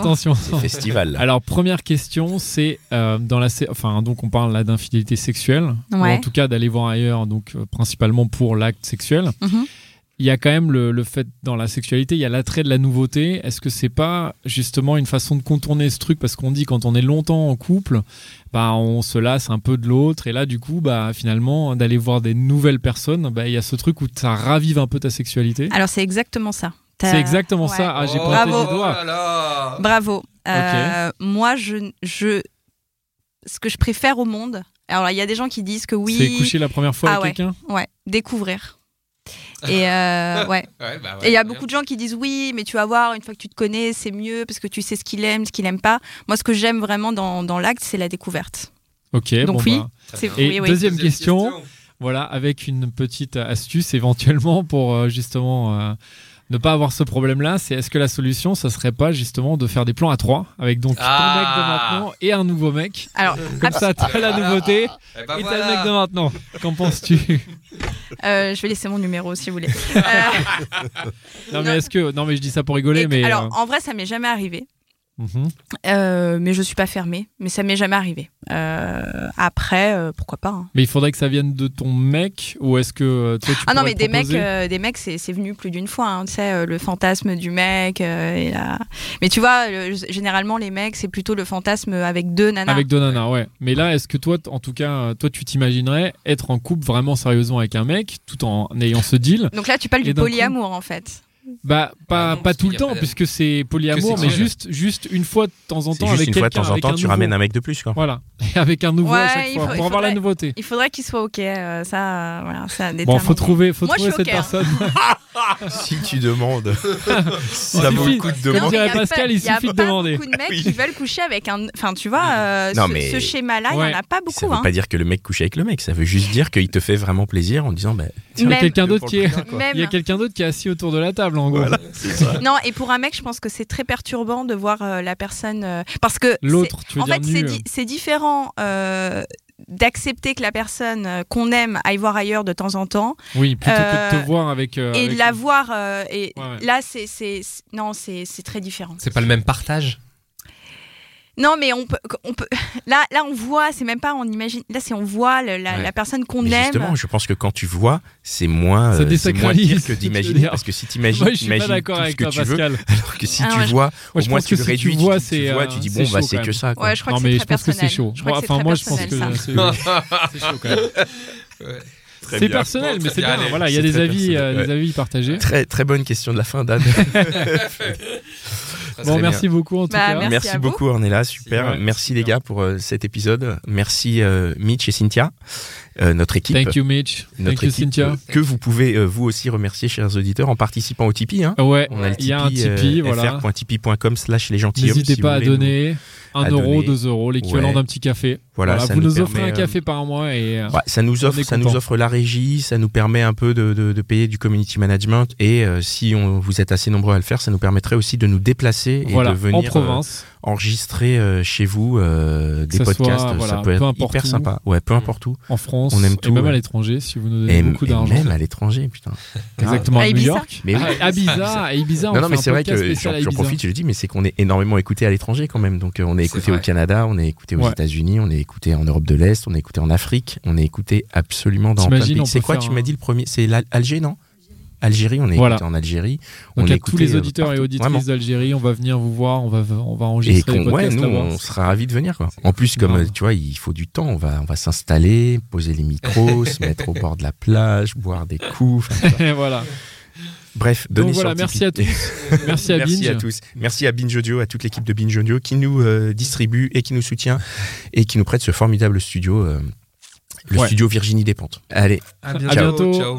Attention. C'est festival. Alors première question, c'est euh, dans la, enfin donc on parle là d'infidélité sexuelle, ou Ouais. en tout cas d'aller voir ailleurs, donc euh, principalement pour l'acte sexuel. Mhm. Il y a quand même le, le fait dans la sexualité, il y a l'attrait de la nouveauté. Est-ce que c'est pas justement une façon de contourner ce truc? Parce qu'on dit quand on est longtemps en couple, bah on se lasse un peu de l'autre et là du coup bah finalement d'aller voir des nouvelles personnes, bah il y a ce truc où ça ravive un peu ta sexualité. Alors, c'est exactement ça. T'as- C'est exactement Ouais. ça. Ah j'ai Oh, pointé Bravo. du doigt. là là Bravo. Euh, Moi, je, je, ce que je préfère au monde. Alors, il y a des gens qui disent que oui. C'est coucher la première fois Ah avec ouais. quelqu'un? Ouais, découvrir. Et euh, ouais. Ouais, bah ouais, Et il y a beaucoup de gens qui disent oui, mais tu vas voir, une fois que tu te connais, c'est mieux parce que tu sais ce qu'il aime, ce qu'il aime pas. Moi, ce que j'aime vraiment dans, dans l'acte, c'est la découverte. Ok. Donc bon, oui. bah. Et oui, oui. deuxième question. Voilà, avec une petite astuce éventuellement pour euh, justement euh, ne pas avoir ce problème-là, c'est est-ce que la solution, ça serait pas justement de faire des plans à trois avec donc ton mec de Ah. maintenant et un nouveau mec Alors, Comme ça, t'as la nouveauté Eh ben et t'as voilà. le mec de maintenant. Qu'en penses-tu? Euh, je vais laisser mon numéro si vous voulez. Euh, Non, mais est-ce que. Non, mais je dis ça pour rigoler, et- mais. alors, euh, en vrai, ça m'est jamais arrivé. Mhm. Euh, mais je suis pas fermée. Mais ça m'est jamais arrivé. Euh, après, euh, pourquoi pas. hein. Mais il faudrait que ça vienne de ton mec ou est-ce que toi tu Ah non, mais des mecs, des mecs, c'est c'est venu plus d'une fois. hein, tu sais, le fantasme du mec. et la- Mais tu vois, le- généralement, les mecs, c'est plutôt le fantasme avec deux nanas. Avec deux nanas, ouais. Mais là, est-ce que toi, en tout cas, toi, tu t'imaginerais être en couple vraiment sérieusement avec un mec, tout en ayant ce deal Donc là, tu parles du coup- polyamour, en fait. Bah, pas, Ah non, pas tout le temps, pas puisque c'est polyamour, mais juste, juste une fois de temps en temps juste avec une fois de temps en temps, tu ramènes un mec de plus, quoi. Voilà, avec un nouveau à chaque il fois, faut- il pour avoir la nouveauté. Il faudrait qu'il soit OK. euh, ça, euh, voilà, ça Bon, faut trouver, faut Moi, trouver cette hein. personne. Si tu demandes. Il ça vaut suffit- le coup de Non, demander. mais dirait y a Pascal, pas- il y a suffit de pas demander. beaucoup de mecs Oui. qui veulent coucher avec un. Enfin, tu vois, euh, Non, ce, mais- ce schéma-là, il Ouais. n'y en a pas Ça beaucoup. veut hein. pas dire que le mec couche avec le mec, ça veut juste dire qu'il te fait vraiment plaisir en disant bah, Il y a quelqu'un d'autre qui Il quelqu'un d'autre qui est assis autour de la table, en gros. Non, et pour un mec, je pense que c'est très perturbant de voir euh, la personne. euh, parce que. L'autre, tu veux En dire fait, euh. di- c'est différent. Euh, d'accepter que la personne euh, qu'on aime aille voir ailleurs de temps en temps Oui, plutôt que de Euh, te voir avec. euh, et avec- de la voir euh, et Ouais, ouais. là c'est non c'est très différent C'est pas le même partage? Non mais on peut on peut là là on voit c'est même pas on imagine là c'est on voit la, Ouais. la personne qu'on aime justement, je pense que quand tu vois, c'est moins, euh, c'est moins pire que d'imaginer. Parce que si t'imagines, t'imagines d'accord tout ce avec que toi, tu veux. Pascal. Alors que si Ah, tu ouais, vois, Moi, au moins tu que le si réduis, tu vois, tu, c'est. tu vois, euh, tu dis c'est bon, bah c'est que ça. quoi. ouais je crois Non, que mais je pense que c'est chaud. Enfin, moi, je pense que c'est chaud quand même. C'est personnel, Bon, mais très c'est bien. Voilà, il y a des avis, euh, des avis partagés. Très très bonne question de la fin, Dan. Ça Bon, merci beaucoup en tout Bah, cas. Merci beaucoup, Ornella, super. Ouais, merci les super. gars pour euh, cet épisode. Merci euh, Mitch et Cynthia, euh, notre équipe. Thank you, Mitch. notre Thank you, Cynthia. que vous pouvez euh, vous aussi remercier, chers auditeurs, en participant au Tipeee. Hein. Ouais, On a le il y a un Tipeee, euh, voilà. fr.tipeee.com slash les gentilshommes. N'hésitez si pas à nous- donner 1 à euro, donner. 2 euros, l'équivalent Ouais. d'un petit café. Voilà, Voilà, ça vous nous nous offrez un euh, café par mois et euh, Ouais, ça nous offre, ça nous offre la régie, ça nous permet un peu de, de, de payer du community management et euh, si on, vous êtes assez nombreux à le faire, ça nous permettrait aussi de nous déplacer et voilà, de venir en euh, province. Enregistrer euh, chez vous euh, des ça podcasts. soit, voilà, ça peut peu être hyper où. sympa. Ouais, peu importe où. en France on aime et tout, même à l'étranger si vous nous donnez Et, beaucoup d'argent. même à l'étranger, putain. Exactement, À à New Ibiza. York. Mais oui. à, Ibiza, à Ibiza, on Non, non, fait mais c'est vrai que j'en profite, je le dis, mais c'est qu'on est énormément écouté à l'étranger quand même. Donc euh, on est écouté au. Canada, on est écouté aux. États-Unis, on est écouté en Europe de l'Est, on est écouté en Afrique, on est écouté absolument dans plein de T'imagines, pays. on C'est quoi, tu m'as dit le premier? C'est l'Al- Alger, non? Algérie, on est Voilà. en Algérie. on Donc est à tous les euh, auditeurs et auditrices d'Algérie, on va venir vous voir, on va, on va Et enregistrer les qu'on, ouais, nous, on sera ravis de venir. Quoi. En plus, comme Grave. euh, tu vois, il faut du temps. On va, on va s'installer, poser les micros, se mettre au bord de la plage, boire des coups. enfin. Et voilà. Bref, Donc donnez voilà, merci à tous. Merci à Merci Binge. à tous. Merci à Binge Audio, à toute l'équipe de Binge Audio qui nous euh, distribue et qui nous soutient et qui nous prête ce formidable studio, euh, le Ouais. studio Virginie Despentes. Allez, À À bientôt. bientôt. Ciao.